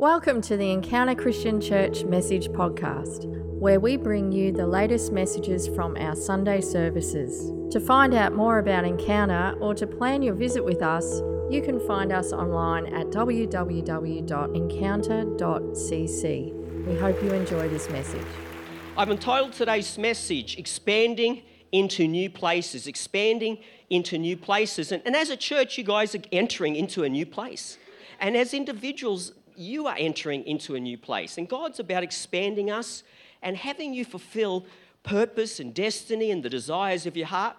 Welcome to the Encounter Christian Church Message Podcast, where we bring you the latest messages from our Sunday services. To find out more about Encounter or to plan your visit with us, you can find us online at www.encounter.cc. We hope you enjoy this message. I've entitled today's message, Expanding into New Places. Expanding into New Places. And, and as a church, you guys are entering into a new place. And as individuals, you are entering into a new place. And God's about expanding us and having you fulfill purpose and destiny and the desires of your heart.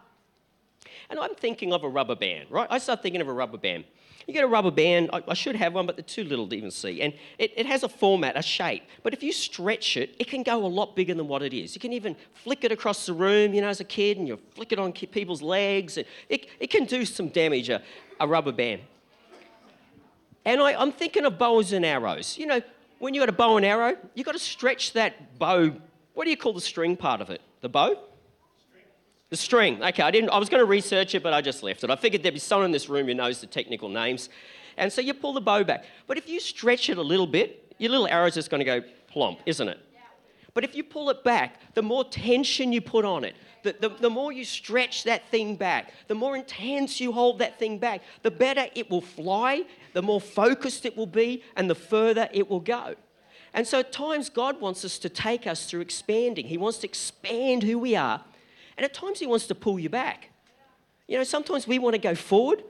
And I'm thinking of a rubber band, right? I start thinking of a rubber band. You get a rubber band, I, I should have one, but they're too little to even see. And it, it has a format, a shape. But if you stretch it, it can go a lot bigger than what it is. You can even flick it across the room, you know, as a kid, and you flick it on people's legs. And it, it can do some damage, a, a rubber band. And I, am thinking of bows and arrows. You know, when you got a bow and arrow, you've got to stretch that bow. What do you call the string part of it? The bow? The string. Okay, I didn't. I was going to research it, but I just left it. I figured there'd be someone in this room who knows the technical names, and so you pull the bow back. But if you stretch it a little bit, your little arrow's just going to go plump, isn't it? But if you pull it back, the more tension you put on it, the, the, the, more you stretch that thing back, the more intense you hold that thing back, the better it will fly, the more focused it will be, and the further it will go. And so at times, God wants us to take us through expanding. He wants to expand who we are, and at times, He wants to pull you back. You know, sometimes we want to go forward,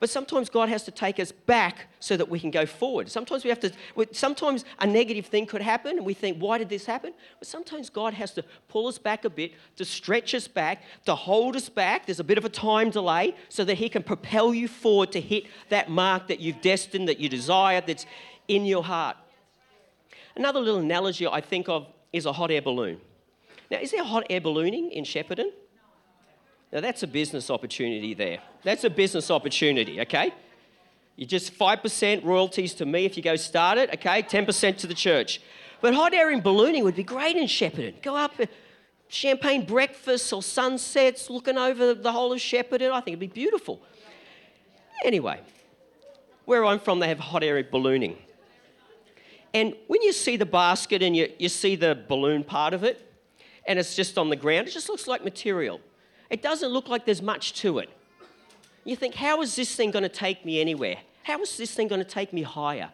but sometimes God has to take us back so that we can go forward. Sometimes we have to, sometimes a negative thing could happen and we think, why did this happen? But sometimes God has to pull us back a bit, to stretch us back, to hold us back. There's a bit of a time delay so that He can propel you forward to hit that mark that you've destined, that you desire, that's in your heart. Another little analogy I think of is a hot air balloon. Now, is there hot air ballooning in Shepparton? Now, that's a business opportunity there. That's a business opportunity, okay? You just 5% royalties to me if you go start it, okay? 10% to the church. But hot air and ballooning would be great in Shepparton. Go up, uh, champagne breakfasts or sunsets, looking over the whole of Shepparton. I think it'd be beautiful. Anyway, where I'm from, they have hot air ballooning. And when you see the basket and you, you see the balloon part of it, and it's just on the ground, it just looks like material. It doesn't look like there's much to it. You think, how is this thing going to take me anywhere? How is this thing going to take me higher?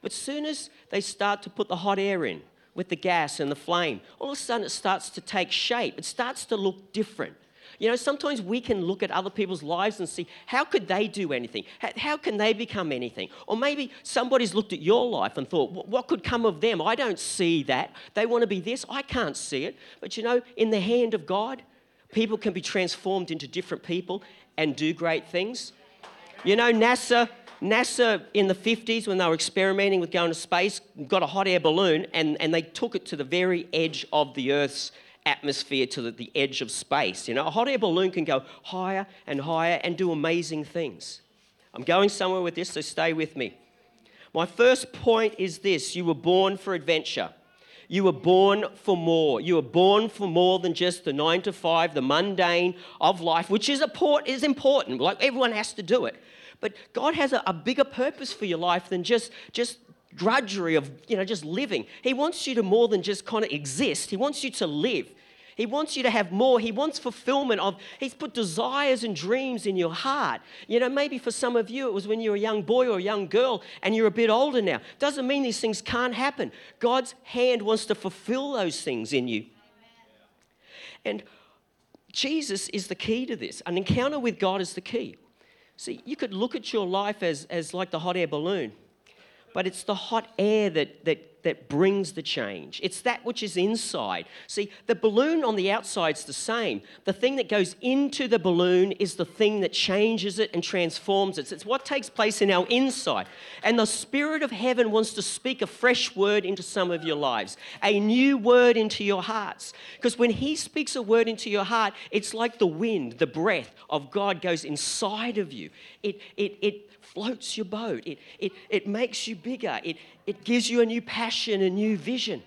But soon as they start to put the hot air in with the gas and the flame, all of a sudden it starts to take shape. It starts to look different. You know, sometimes we can look at other people's lives and see how could they do anything? How can they become anything? Or maybe somebody's looked at your life and thought, what could come of them? I don't see that. They want to be this. I can't see it. But you know, in the hand of God, people can be transformed into different people and do great things. You know, NASA, NASA in the 50s, when they were experimenting with going to space, got a hot air balloon and, and they took it to the very edge of the Earth's atmosphere, to the, the edge of space. You know, a hot air balloon can go higher and higher and do amazing things. I'm going somewhere with this, so stay with me. My first point is this you were born for adventure. You were born for more. You were born for more than just the nine to five, the mundane of life, which is, port, is important. Like everyone has to do it. But God has a, a bigger purpose for your life than just, just drudgery of you know just living. He wants you to more than just kind of exist. He wants you to live. He wants you to have more. He wants fulfillment of, He's put desires and dreams in your heart. You know, maybe for some of you it was when you were a young boy or a young girl and you're a bit older now. Doesn't mean these things can't happen. God's hand wants to fulfill those things in you. And Jesus is the key to this. An encounter with God is the key. See, you could look at your life as, as like the hot air balloon, but it's the hot air that, that that brings the change. It's that which is inside. See, the balloon on the outside's the same. The thing that goes into the balloon is the thing that changes it and transforms it. It's what takes place in our inside. And the Spirit of heaven wants to speak a fresh word into some of your lives, a new word into your hearts. Because when He speaks a word into your heart, it's like the wind, the breath of God goes inside of you. It, it, it floats your boat, it, it, it makes you bigger, it, it gives you a new passion, a new vision.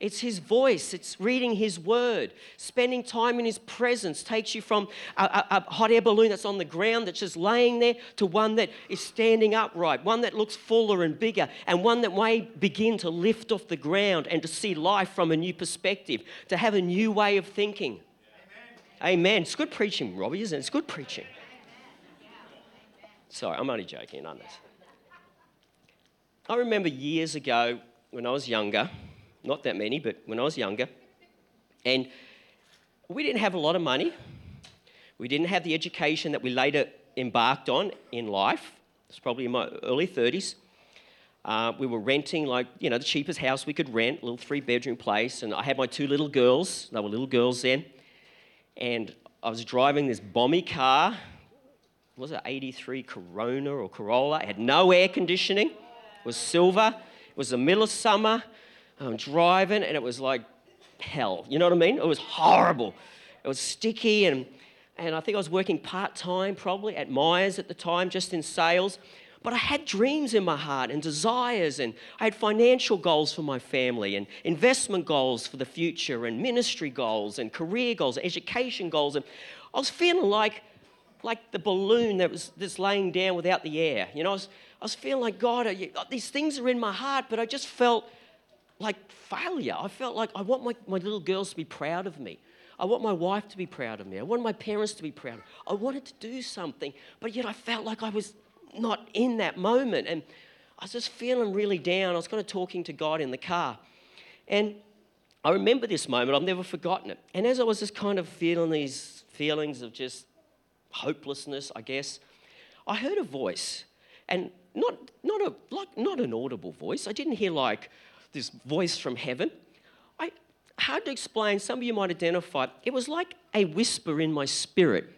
It's His voice, it's reading His word. Spending time in His presence takes you from a, a, a, hot air balloon that's on the ground that's just laying there to one that is standing upright, one that looks fuller and bigger, and one that may begin to lift off the ground and to see life from a new perspective, to have a new way of thinking. Amen. Amen. It's good preaching, Robbie, isn't it? It's good preaching. Sorry, I'm only joking on this. I remember years ago when I was younger, not that many, but when I was younger. And we didn't have a lot of money. We didn't have the education that we later embarked on in life. It's probably in my early 30s. Uh, we were renting, like, you know, the cheapest house we could rent, a little three bedroom place. And I had my two little girls. They were little girls then. And I was driving this bomby car. Was it 83 Corona or Corolla? It had no air conditioning. It was silver. It was the middle of summer. I'm driving and it was like hell. You know what I mean? It was horrible. It was sticky and, and I think I was working part time probably at Myers at the time, just in sales. But I had dreams in my heart and desires, and I had financial goals for my family, and investment goals for the future, and ministry goals, and career goals, education goals. And I was feeling like, like the balloon that was just laying down without the air. You know, I was, I was feeling like, God, these things are in my heart, but I just felt like failure. I felt like I want my, my little girls to be proud of me. I want my wife to be proud of me. I want my parents to be proud. I wanted to do something, but yet I felt like I was not in that moment. And I was just feeling really down. I was kind of talking to God in the car. And I remember this moment, I've never forgotten it. And as I was just kind of feeling these feelings of just hopelessness, I guess, I heard a voice. And not, not, a, like, not an audible voice. I didn't hear like, this voice from heaven. I, hard to explain, some of you might identify. It was like a whisper in my spirit.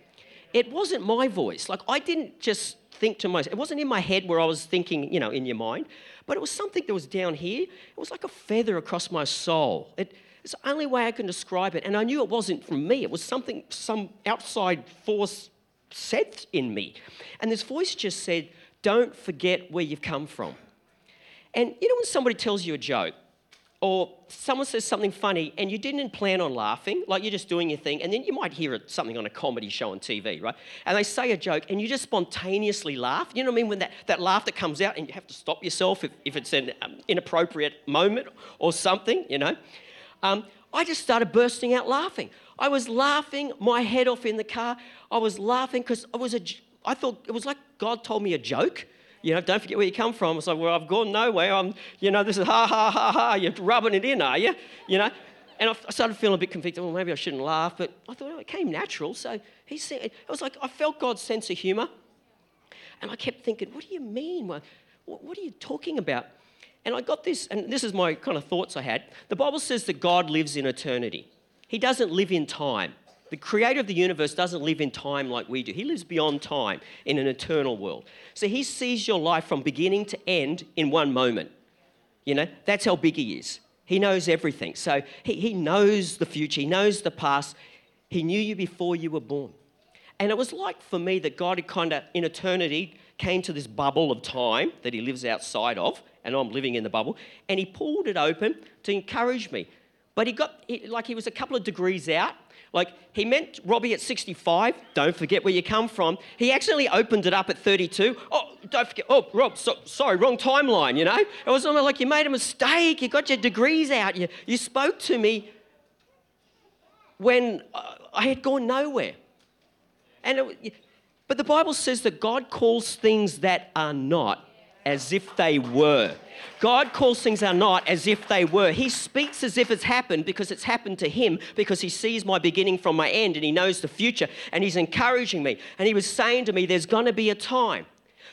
It wasn't my voice. Like I didn't just think to myself, it wasn't in my head where I was thinking, you know, in your mind, but it was something that was down here. It was like a feather across my soul. It, it's the only way I can describe it. And I knew it wasn't from me, it was something, some outside force set in me. And this voice just said, Don't forget where you've come from. And you know when somebody tells you a joke, or someone says something funny and you didn't plan on laughing, like you're just doing your thing, and then you might hear something on a comedy show on TV, right? And they say a joke and you just spontaneously laugh. You know what I mean? When that, that laughter comes out and you have to stop yourself if, if it's an um, inappropriate moment or something, you know? Um, I just started bursting out laughing. I was laughing my head off in the car. I was laughing because I was a, I thought it was like God told me a joke you know, don't forget where you come from. It's like, well, I've gone nowhere. I'm, you know, this is ha ha ha ha. You're rubbing it in, are you? You know, and I started feeling a bit convicted. Well, maybe I shouldn't laugh, but I thought oh, it came natural. So he said, it was like I felt God's sense of humor, and I kept thinking, what do you mean? What, what are you talking about? And I got this, and this is my kind of thoughts I had. The Bible says that God lives in eternity. He doesn't live in time. The creator of the universe doesn't live in time like we do. He lives beyond time in an eternal world. So he sees your life from beginning to end in one moment. You know, that's how big he is. He knows everything. So he, he knows the future, he knows the past. He knew you before you were born. And it was like for me that God had kind of, in eternity, came to this bubble of time that he lives outside of, and I'm living in the bubble, and he pulled it open to encourage me. But he got, like, he was a couple of degrees out, like, he meant Robbie at 65, don't forget where you come from. He accidentally opened it up at 32. Oh, don't forget, oh, Rob, so, sorry, wrong timeline, you know? It was almost like you made a mistake, you got your degrees out, you, you spoke to me when uh, I had gone nowhere. And it, but the Bible says that God calls things that are not as if they were. God calls things are not as if they were. He speaks as if it's happened because it's happened to him because he sees my beginning from my end and he knows the future and he's encouraging me. And he was saying to me, There's going to be a time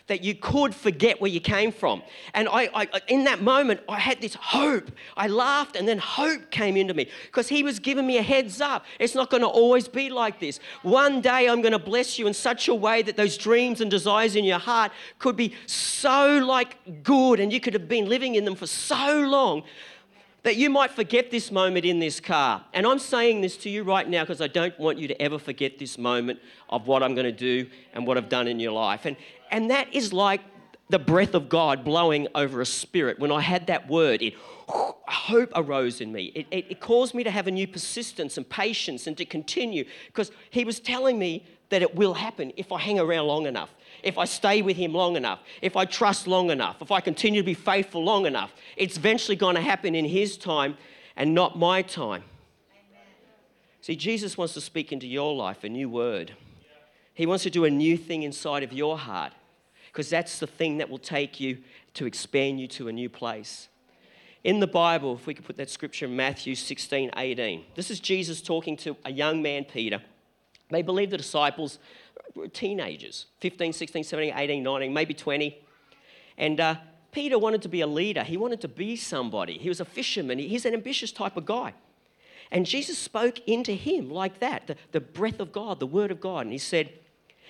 that you could forget where you came from. And I, I, in that moment, I had this hope. I laughed, and then hope came into me because he was giving me a heads up. It's not going to always be like this. One day, I'm going to bless you in such a way that those dreams and desires in your heart could be so like good, and you could have been living in them for so long that you might forget this moment in this car. And I'm saying this to you right now because I don't want you to ever forget this moment of what I'm going to do and what I've done in your life. And, and that is like the breath of God blowing over a spirit. When I had that word, it hope arose in me. It, it, it, caused me to have a new persistence and patience and to continue because he was telling me that it will happen if I hang around long enough, if I stay with him long enough, if I trust long enough, if I continue to be faithful long enough. It's eventually going to happen in his time and not my time. Amen. See, Jesus wants to speak into your life a new word. He wants to do a new thing inside of your heart because that's the thing that will take you to expand you to a new place. In the Bible, if we could put that scripture in Matthew 16 18, this is Jesus talking to a young man, Peter. They believe the disciples teenagers 15, 16, 17, 18, 19, maybe 20. And uh, Peter wanted to be a leader, he wanted to be somebody. He was a fisherman, he's an ambitious type of guy. And Jesus spoke into him like that the, the breath of God, the word of God. And he said,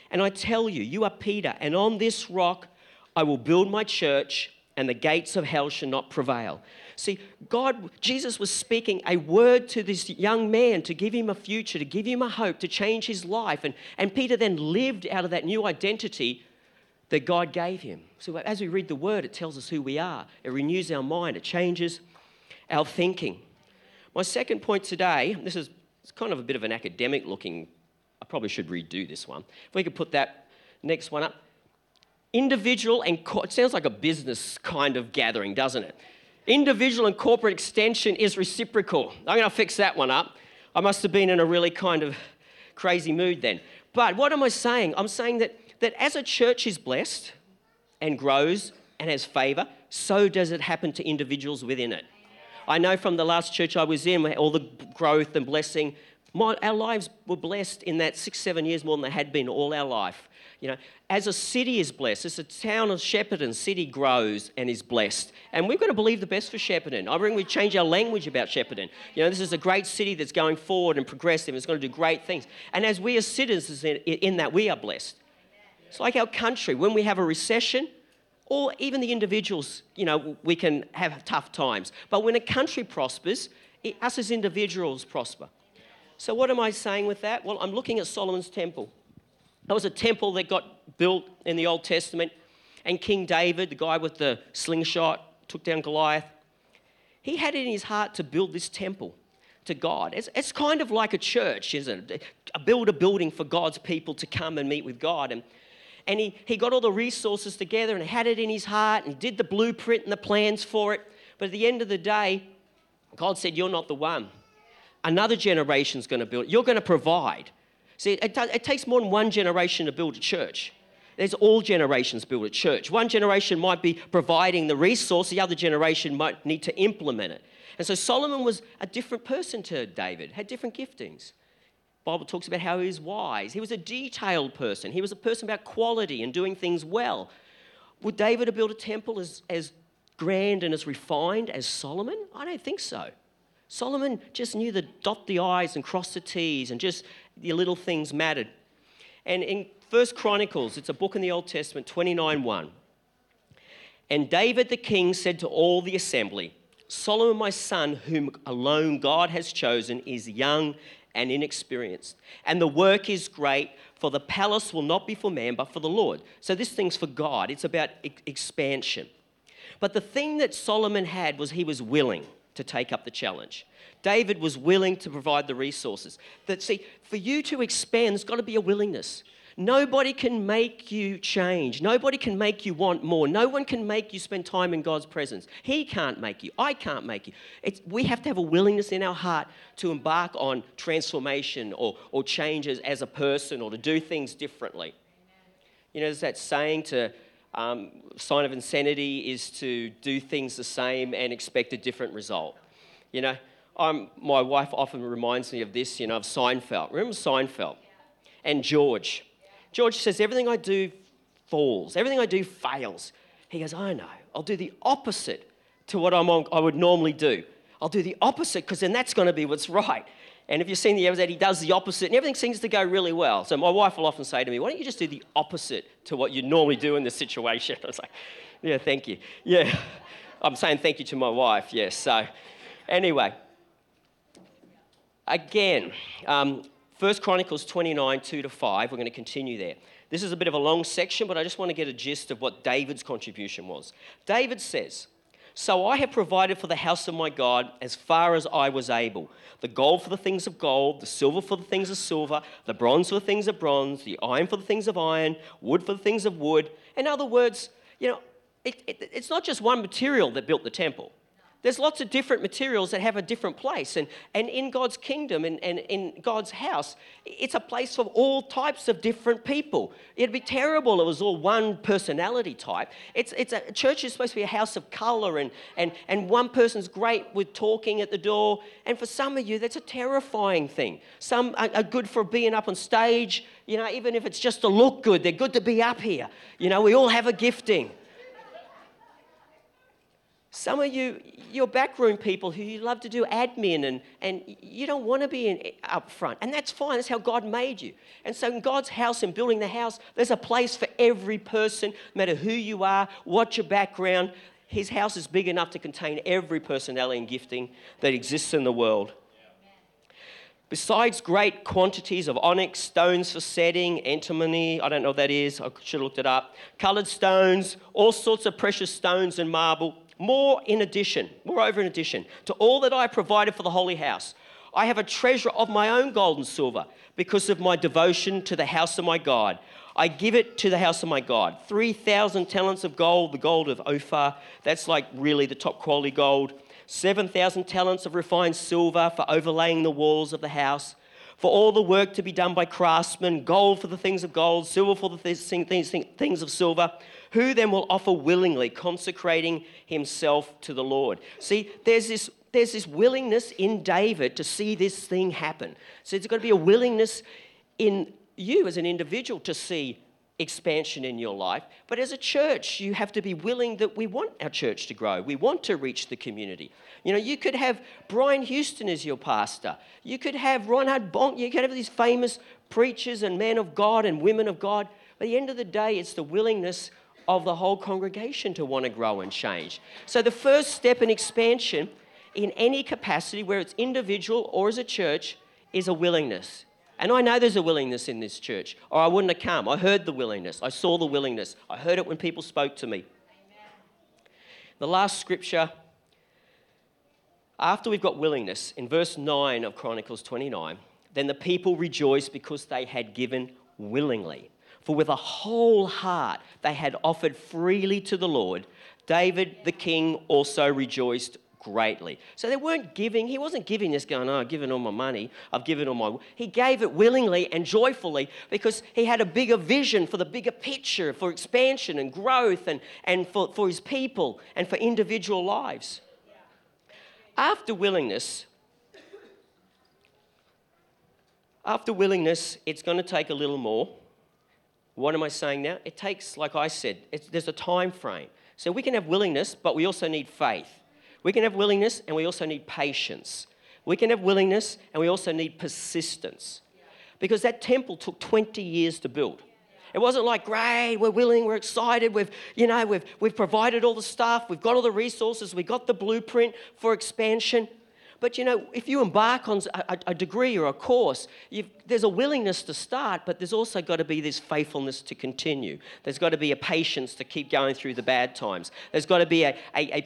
And I tell you, you are Peter, and on this rock I will build my church, and the gates of hell shall not prevail. See, God, Jesus was speaking a word to this young man to give him a future, to give him a hope, to change his life. And, and Peter then lived out of that new identity that God gave him. So as we read the word, it tells us who we are, it renews our mind, it changes our thinking. My second point today, this is kind of a bit of an academic looking, I probably should redo this one. If we could put that next one up. Individual and, co- it sounds like a business kind of gathering, doesn't it? Individual and corporate extension is reciprocal. I'm going to fix that one up. I must have been in a really kind of crazy mood then. But what am I saying? I'm saying that, that as a church is blessed and grows and has favor, so does it happen to individuals within it. I know from the last church I was in, all the growth and blessing, my, our lives were blessed in that six, seven years more than they had been all our life. You know, as a city is blessed, as a town of Shepparton city grows and is blessed, and we've got to believe the best for Shepparton. I bring we change our language about Shepparton. You know, this is a great city that's going forward and progressive. It's going to do great things. And as we as citizens in, in that, we are blessed. It's like our country. When we have a recession, or even the individuals, you know, we can have tough times. But when a country prospers, it, us as individuals prosper. So, what am I saying with that? Well, I'm looking at Solomon's temple. That was a temple that got built in the Old Testament. And King David, the guy with the slingshot, took down Goliath. He had it in his heart to build this temple to God. It's, it's kind of like a church, isn't it? A build a building for God's people to come and meet with God. And, and he, he got all the resources together and had it in his heart and did the blueprint and the plans for it. But at the end of the day, God said, You're not the one. Another generation's going to build. You're going to provide. See, it, it takes more than one generation to build a church. There's all generations build a church. One generation might be providing the resource, the other generation might need to implement it. And so Solomon was a different person to David, had different giftings. Bible talks about how he was wise. He was a detailed person. He was a person about quality and doing things well. Would David have built a temple as, as grand and as refined as Solomon? I don't think so. Solomon just knew to dot the I's and cross the T's and just the little things mattered. And in First Chronicles, it's a book in the Old Testament, 29 1. And David the king said to all the assembly, Solomon, my son, whom alone God has chosen, is young and inexperienced. And the work is great, for the palace will not be for man, but for the Lord. So this thing's for God, it's about expansion. But the thing that Solomon had was he was willing to take up the challenge. David was willing to provide the resources. That see, for you to expand, there's got to be a willingness. Nobody can make you change. Nobody can make you want more. No one can make you spend time in God's presence. He can't make you. I can't make you. It's, we have to have a willingness in our heart to embark on transformation or, or changes as a person or to do things differently. You know, there's that saying to um, sign of insanity is to do things the same and expect a different result. You know, I'm, my wife often reminds me of this, you know, of Seinfeld. Remember Seinfeld? And George. George says, Everything I do falls, everything I do fails. He goes, I know. I'll do the opposite to what I'm on, I would normally do. I'll do the opposite because then that's going to be what's right. And if you've seen the episode, he does the opposite, and everything seems to go really well. So my wife will often say to me, Why don't you just do the opposite to what you normally do in this situation? I was like, Yeah, thank you. Yeah. I'm saying thank you to my wife, yes. So, anyway, again, um, 1 Chronicles 29, 2 to 5, we're going to continue there. This is a bit of a long section, but I just want to get a gist of what David's contribution was. David says, So I have provided for the house of my God as far as I was able the gold for the things of gold, the silver for the things of silver, the bronze for the things of bronze, the iron for the things of iron, wood for the things of wood. In other words, you know, it, it, it's not just one material that built the temple. There's lots of different materials that have a different place. And, and in God's kingdom and, and in God's house, it's a place for all types of different people. It'd be terrible if it was all one personality type. It's, it's a church is supposed to be a house of color, and, and, and one person's great with talking at the door. And for some of you, that's a terrifying thing. Some are, are good for being up on stage, you know, even if it's just to look good, they're good to be up here. You know, we all have a gifting. Some of you, you're backroom people who you love to do admin and, and you don't want to be in, up front. And that's fine, that's how God made you. And so in God's house and building the house, there's a place for every person, no matter who you are, what your background. His house is big enough to contain every personality and gifting that exists in the world. Besides great quantities of onyx, stones for setting, antimony, I don't know what that is, I should have looked it up, coloured stones, all sorts of precious stones and marble, more in addition, moreover, in addition to all that I provided for the holy house, I have a treasure of my own gold and silver because of my devotion to the house of my God. I give it to the house of my God. 3,000 talents of gold, the gold of Ophir, that's like really the top quality gold. 7,000 talents of refined silver for overlaying the walls of the house. For all the work to be done by craftsmen, gold for the things of gold, silver for the things, things of silver who then will offer willingly, consecrating himself to the Lord? See, there's this there's this willingness in David to see this thing happen. So there's got to be a willingness in you as an individual to see expansion in your life. But as a church, you have to be willing that we want our church to grow. We want to reach the community. You know, you could have Brian Houston as your pastor. You could have Reinhard Bonnke. You could have these famous preachers and men of God and women of God. But at the end of the day, it's the willingness of the whole congregation to want to grow and change. So, the first step in expansion in any capacity, where it's individual or as a church, is a willingness. And I know there's a willingness in this church, or I wouldn't have come. I heard the willingness, I saw the willingness, I heard it when people spoke to me. Amen. The last scripture, after we've got willingness, in verse 9 of Chronicles 29, then the people rejoiced because they had given willingly. For with a whole heart they had offered freely to the Lord. David the king also rejoiced greatly. So they weren't giving, he wasn't giving this going, oh, I've given all my money, I've given all my. He gave it willingly and joyfully because he had a bigger vision for the bigger picture, for expansion and growth and, and for, for his people and for individual lives. After willingness, after willingness, it's going to take a little more. What am I saying now? It takes, like I said, there's a time frame. So we can have willingness, but we also need faith. We can have willingness and we also need patience. We can have willingness and we also need persistence. Because that temple took 20 years to build. It wasn't like, great, we're willing, we're excited, we've, you know, we've, we've provided all the stuff, we've got all the resources, we've got the blueprint for expansion. But you know, if you embark on a, a degree or a course, there's a willingness to start, but there's also got to be this faithfulness to continue. There's got to be a patience to keep going through the bad times. There's got to be a, a,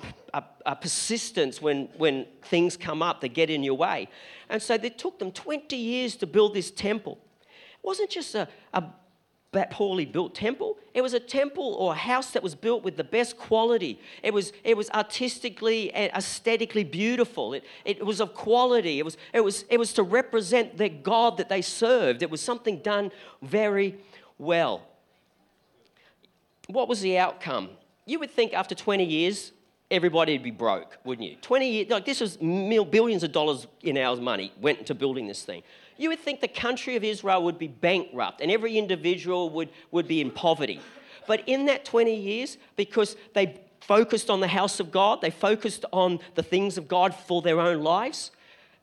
a, persistence when, when things come up that get in your way. And so it took them 20 years to build this temple. It wasn't just a, a poorly built temple. It was a temple or a house that was built with the best quality. It was, it was artistically and aesthetically beautiful. It, it was of quality. It was, it, was, it was to represent the God that they served. It was something done very well. What was the outcome? You would think after 20 years, everybody would be broke, wouldn't you? 20 years, like this was billions of dollars in our money went into building this thing you would think the country of Israel would be bankrupt and every individual would, would be in poverty. But in that 20 years, because they focused on the house of God, they focused on the things of God for their own lives,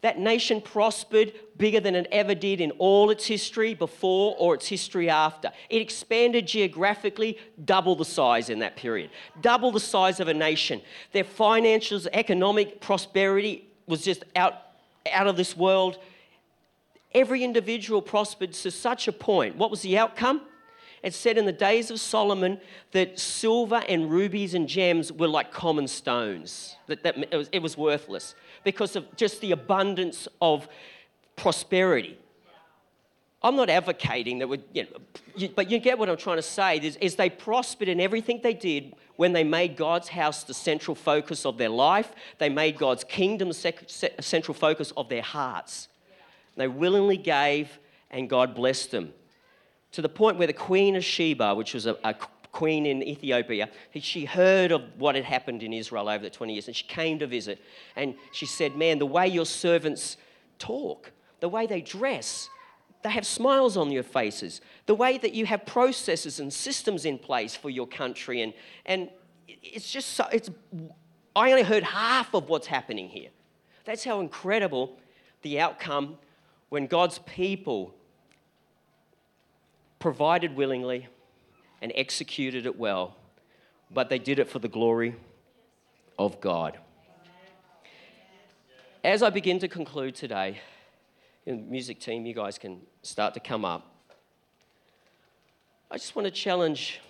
that nation prospered bigger than it ever did in all its history before or its history after. It expanded geographically, double the size in that period, double the size of a nation. Their financials, economic prosperity was just out, out of this world every individual prospered to such a point. What was the outcome? It said in the days of Solomon that silver and rubies and gems were like common stones, that, that it, was, it was worthless because of just the abundance of prosperity. I'm not advocating that, we, you know, but you get what I'm trying to say. Is, is they prospered in everything they did when they made God's house the central focus of their life. They made God's kingdom the central focus of their hearts. They willingly gave, and God blessed them. To the point where the Queen of Sheba, which was a, a queen in Ethiopia, she heard of what had happened in Israel over the 20 years, and she came to visit. And she said, Man, the way your servants talk, the way they dress, they have smiles on your faces. The way that you have processes and systems in place for your country. And, and it's just so, it's, I only heard half of what's happening here. That's how incredible the outcome when God's people provided willingly and executed it well, but they did it for the glory of God. As I begin to conclude today, music team, you guys can start to come up. I just want to challenge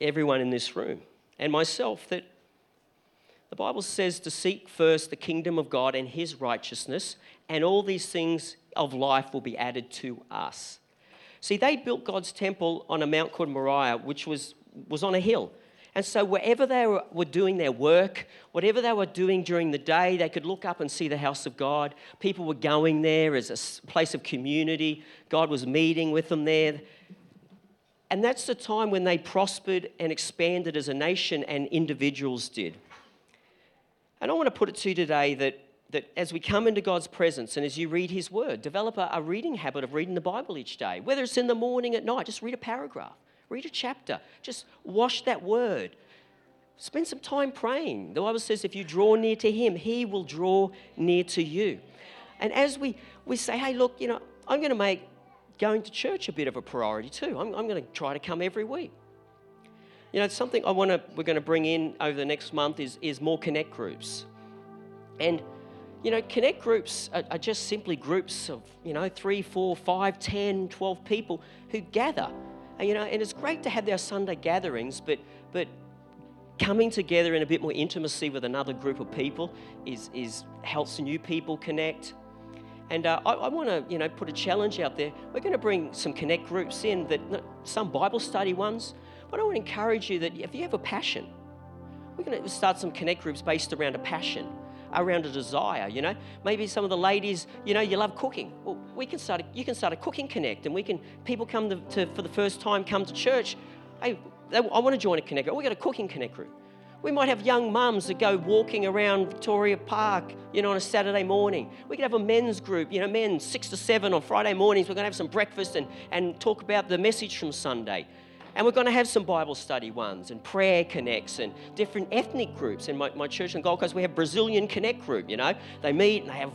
everyone in this room and myself that the Bible says to seek first the kingdom of God and his righteousness, and all these things of life will be added to us. See, they built God's temple on a mount called Moriah, which was, was on a hill. And so, wherever they were, were, doing their work, whatever they were doing during the day, they could look up and see the house of God. People were going there as a place of community. God was meeting with them there. And that's the time when they prospered and expanded as a nation, and individuals did. And I want to put it to you today that, that as we come into God's presence and as you read His Word, develop a, a reading habit of reading the Bible each day, whether it's in the morning, at night, just read a paragraph. Read a chapter. Just wash that word. Spend some time praying. The Bible says if you draw near to Him, He will draw near to you. And as we, we say, hey, look, you know, I'm going to make going to church a bit of a priority too. I'm, I'm going to try to come every week. You know, something I want to, we're going to bring in over the next month is, is more connect groups. And, you know, connect groups are, are just simply groups of, you know, three, four, five, ten, twelve people who gather and, you know, and it's great to have our Sunday gatherings, but, but coming together in a bit more intimacy with another group of people is, is helps new people connect. And uh, I, I want to, you know, put a challenge out there. We're going to bring some connect groups in that some Bible study ones, but I want to encourage you that if you have a passion, we're going to start some connect groups based around a passion around a desire, you know. Maybe some of the ladies, you know, you love cooking. Well, we can start, a, you can start a cooking connect and we can, people come to, to for the first time, come to church. Hey, I want to join a connect group. We got a cooking connect group. We might have young mums that go walking around Victoria Park, you know, on a Saturday morning. We could have a men's group, you know, men six to seven on Friday mornings. We're going to have some breakfast and, and talk about the message from Sunday. And we're going to have some Bible study ones and prayer connects and different ethnic groups. In my, my church in Gold Coast, we have Brazilian Connect group, you know. They meet and they have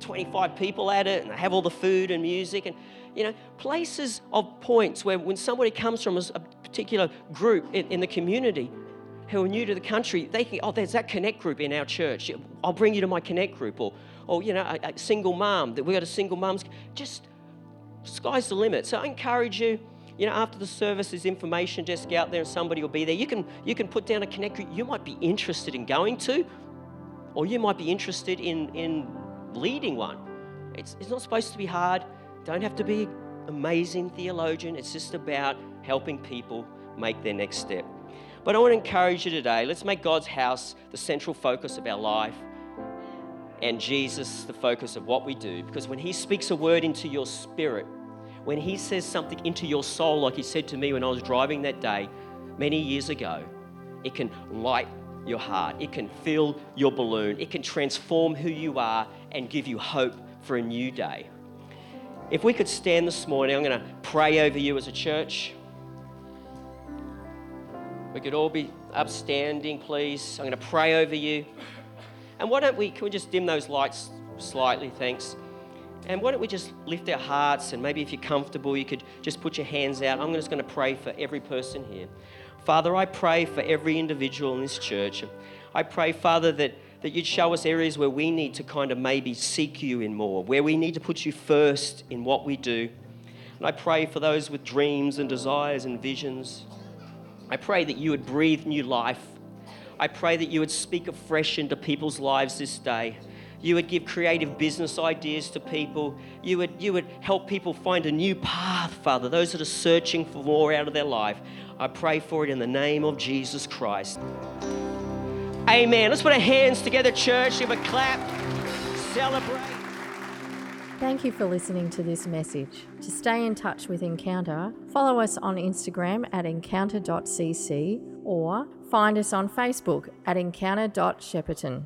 25 people at it and they have all the food and music and, you know, places of points where when somebody comes from a, particular group in, in the community, who are new to the country, they think, oh, there's that connect group in our church. I'll bring you to my connect group. Or, or you know, a, a single mom, that we got a single mums. Just sky's the limit. So I encourage you, you know, after the service, information desk out there and somebody will be there. You can, you can put down a connect group you might be interested in going to, or you might be interested in, in leading one. It's, it's not supposed to be hard. Don't have to be amazing theologian. It's just about helping people make their next step. But I want to encourage you today let's make God's house the central focus of our life and Jesus the focus of what we do. Because when He speaks a word into your spirit, when He says something into your soul, like He said to me when I was driving that day many years ago, it can light your heart, it can fill your balloon, it can transform who you are and give you hope for a new day. If we could stand this morning, I'm going to pray over you as a church. We could all be upstanding, please. I'm going to pray over you. And why don't we, can we just dim those lights slightly? Thanks. And why don't we just lift our hearts and maybe if you're comfortable, you could just put your hands out. I'm just going to pray for every person here. Father, I pray for every individual in this church. I pray, Father, that, that you'd show us areas where we need to kind of maybe seek you in more, where we need to put you first in what we do. And I pray for those with dreams and desires and visions. I pray that you would breathe new life. I pray that you would speak afresh into people's lives this day. You would give creative business ideas to people. You would, you would help people find a new path, Father, those that are searching for more out of their life. I pray for it in the name of Jesus Christ. Amen. Let's put our hands together, church. Give a clap. Celebrate. Thank you for listening to this message. To stay in touch with Encounter, follow us on Instagram at encounter.cc or find us on Facebook at encounter.shepparton.